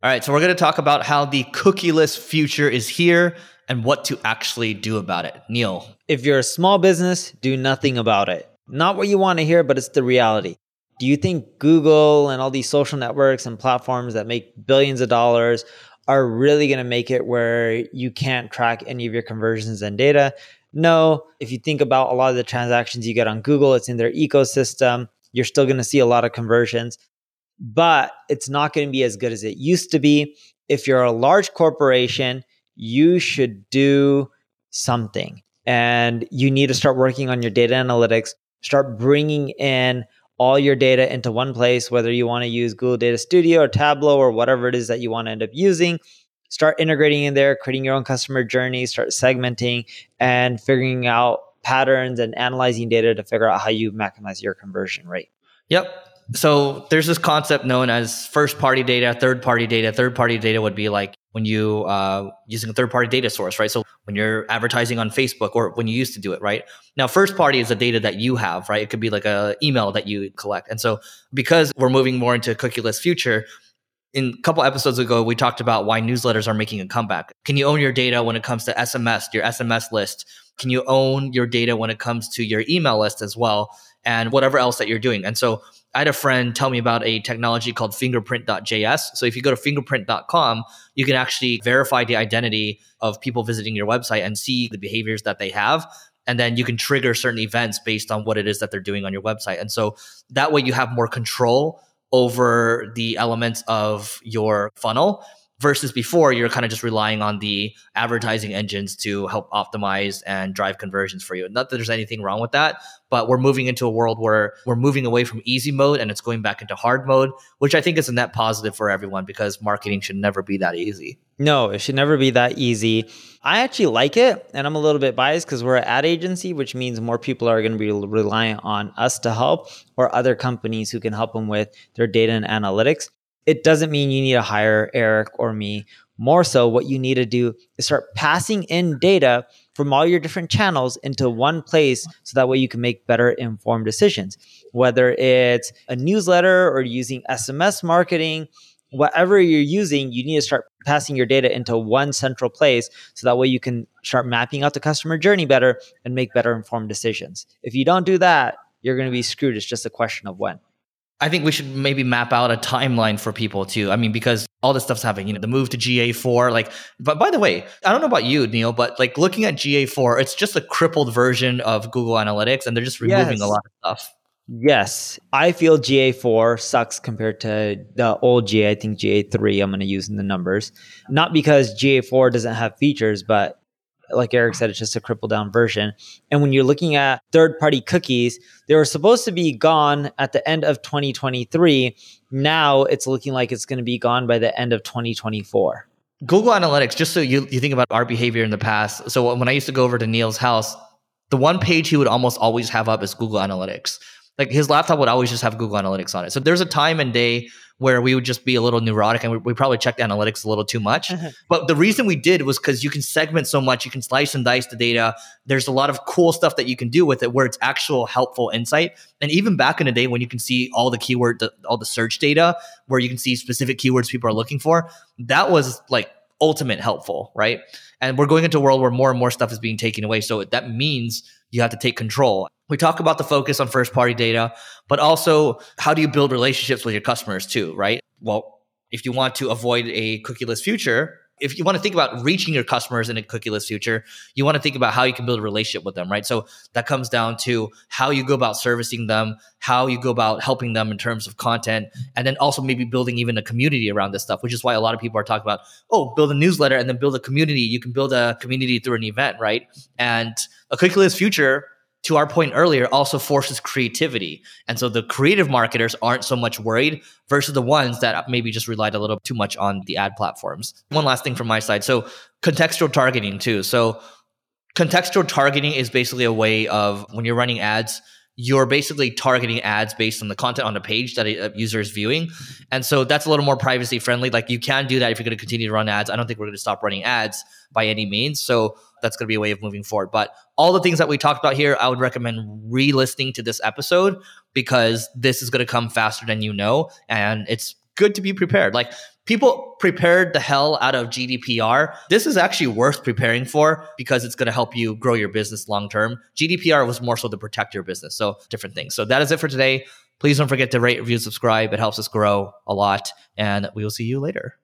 All right, so we're going to talk about how the cookieless future is here and what to actually do about it. Neil. If you're a small business, do nothing about it. Not what you want to hear, but it's the reality. Do you think Google and all these social networks and platforms that make billions of dollars are really going to make it where you can't track any of your conversions and data? No. If you think about a lot of the transactions you get on Google, it's in their ecosystem. You're still going to see a lot of conversions but it's not going to be as good as it used to be. If you're a large corporation, you should do something and you need to start working on your data analytics, start bringing in all your data into one place, whether you want to use Google Data Studio or Tableau or whatever it is that you want to end up using. Start integrating in there, creating your own customer journey, start segmenting and figuring out patterns and analyzing data to figure out how you maximize your conversion rate. Yep so there's this concept known as first party data, third party data. Third party data would be like when you uh, using a third party data source, right? So when you're advertising on Facebook or when you used to do it, right? Now, first party is the data that you have, right? It could be like a email that you collect. And so because we're moving more into a cookieless future, in a couple episodes ago, we talked about why newsletters are making a comeback. Can you own your data when it comes to SMS, your SMS list? Can you own your data when it comes to your email list as well? And whatever else that you're doing. And so I had a friend tell me about a technology called fingerprint.js. So if you go to fingerprint.com, you can actually verify the identity of people visiting your website and see the behaviors that they have. And then you can trigger certain events based on what it is that they're doing on your website. And so that way you have more control over the elements of your funnel versus before you're kind of just relying on the advertising engines to help optimize and drive conversions for you. Not that there's anything wrong with that but we're moving into a world where we're moving away from easy mode and it's going back into hard mode which i think is a net positive for everyone because marketing should never be that easy. No it should never be that easy. I actually like it and i'm a little bit biased because we're an ad agency which means more people are going to be reliant on us to help or other companies who can help them with their data and analytics it doesn't mean you need to hire Eric or me. More so, what you need to do is start passing in data from all your different channels into one place so that way you can make better informed decisions. Whether it's a newsletter or using SMS marketing, whatever you're using, you need to start passing your data into one central place so that way you can start mapping out the customer journey better and make better informed decisions. If you don't do that, you're going to be screwed. It's just a question of when. I think we should maybe map out a timeline for people too. I mean, because all this stuff's happening, you know, the move to GA4, like, but by the way, I don't know about you, Neil, but like looking at GA4, it's just a crippled version of Google Analytics and they're just removing yes. a lot of stuff. Yes. I feel GA4 sucks compared to the old GA. I think GA3, I'm going to use in the numbers. Not because GA4 doesn't have features, but like Eric said, it's just a crippled down version. And when you're looking at third party cookies, they were supposed to be gone at the end of 2023. Now it's looking like it's going to be gone by the end of 2024. Google Analytics, just so you, you think about our behavior in the past. So when I used to go over to Neil's house, the one page he would almost always have up is Google Analytics. Like his laptop would always just have Google Analytics on it. So there's a time and day where we would just be a little neurotic and we, we probably checked analytics a little too much. Mm-hmm. But the reason we did was because you can segment so much, you can slice and dice the data. There's a lot of cool stuff that you can do with it where it's actual helpful insight. And even back in the day when you can see all the keyword, the, all the search data, where you can see specific keywords people are looking for, that was like ultimate helpful, right? And we're going into a world where more and more stuff is being taken away. So that means you have to take control. We talk about the focus on first party data, but also how do you build relationships with your customers too, right? Well, if you want to avoid a cookieless future, if you want to think about reaching your customers in a cookieless future, you want to think about how you can build a relationship with them, right? So that comes down to how you go about servicing them, how you go about helping them in terms of content, and then also maybe building even a community around this stuff, which is why a lot of people are talking about, oh, build a newsletter and then build a community. You can build a community through an event, right? And a cookieless future to our point earlier, also forces creativity. And so the creative marketers aren't so much worried versus the ones that maybe just relied a little too much on the ad platforms. One last thing from my side. So contextual targeting too. So contextual targeting is basically a way of when you're running ads, you're basically targeting ads based on the content on the page that a user is viewing. And so that's a little more privacy friendly. Like you can do that if you're going to continue to run ads. I don't think we're going to stop running ads by any means. So that's going to be a way of moving forward. But all the things that we talked about here, I would recommend re listening to this episode because this is going to come faster than you know. And it's good to be prepared. Like people prepared the hell out of GDPR. This is actually worth preparing for because it's going to help you grow your business long term. GDPR was more so to protect your business. So different things. So that is it for today. Please don't forget to rate, review, subscribe. It helps us grow a lot. And we will see you later.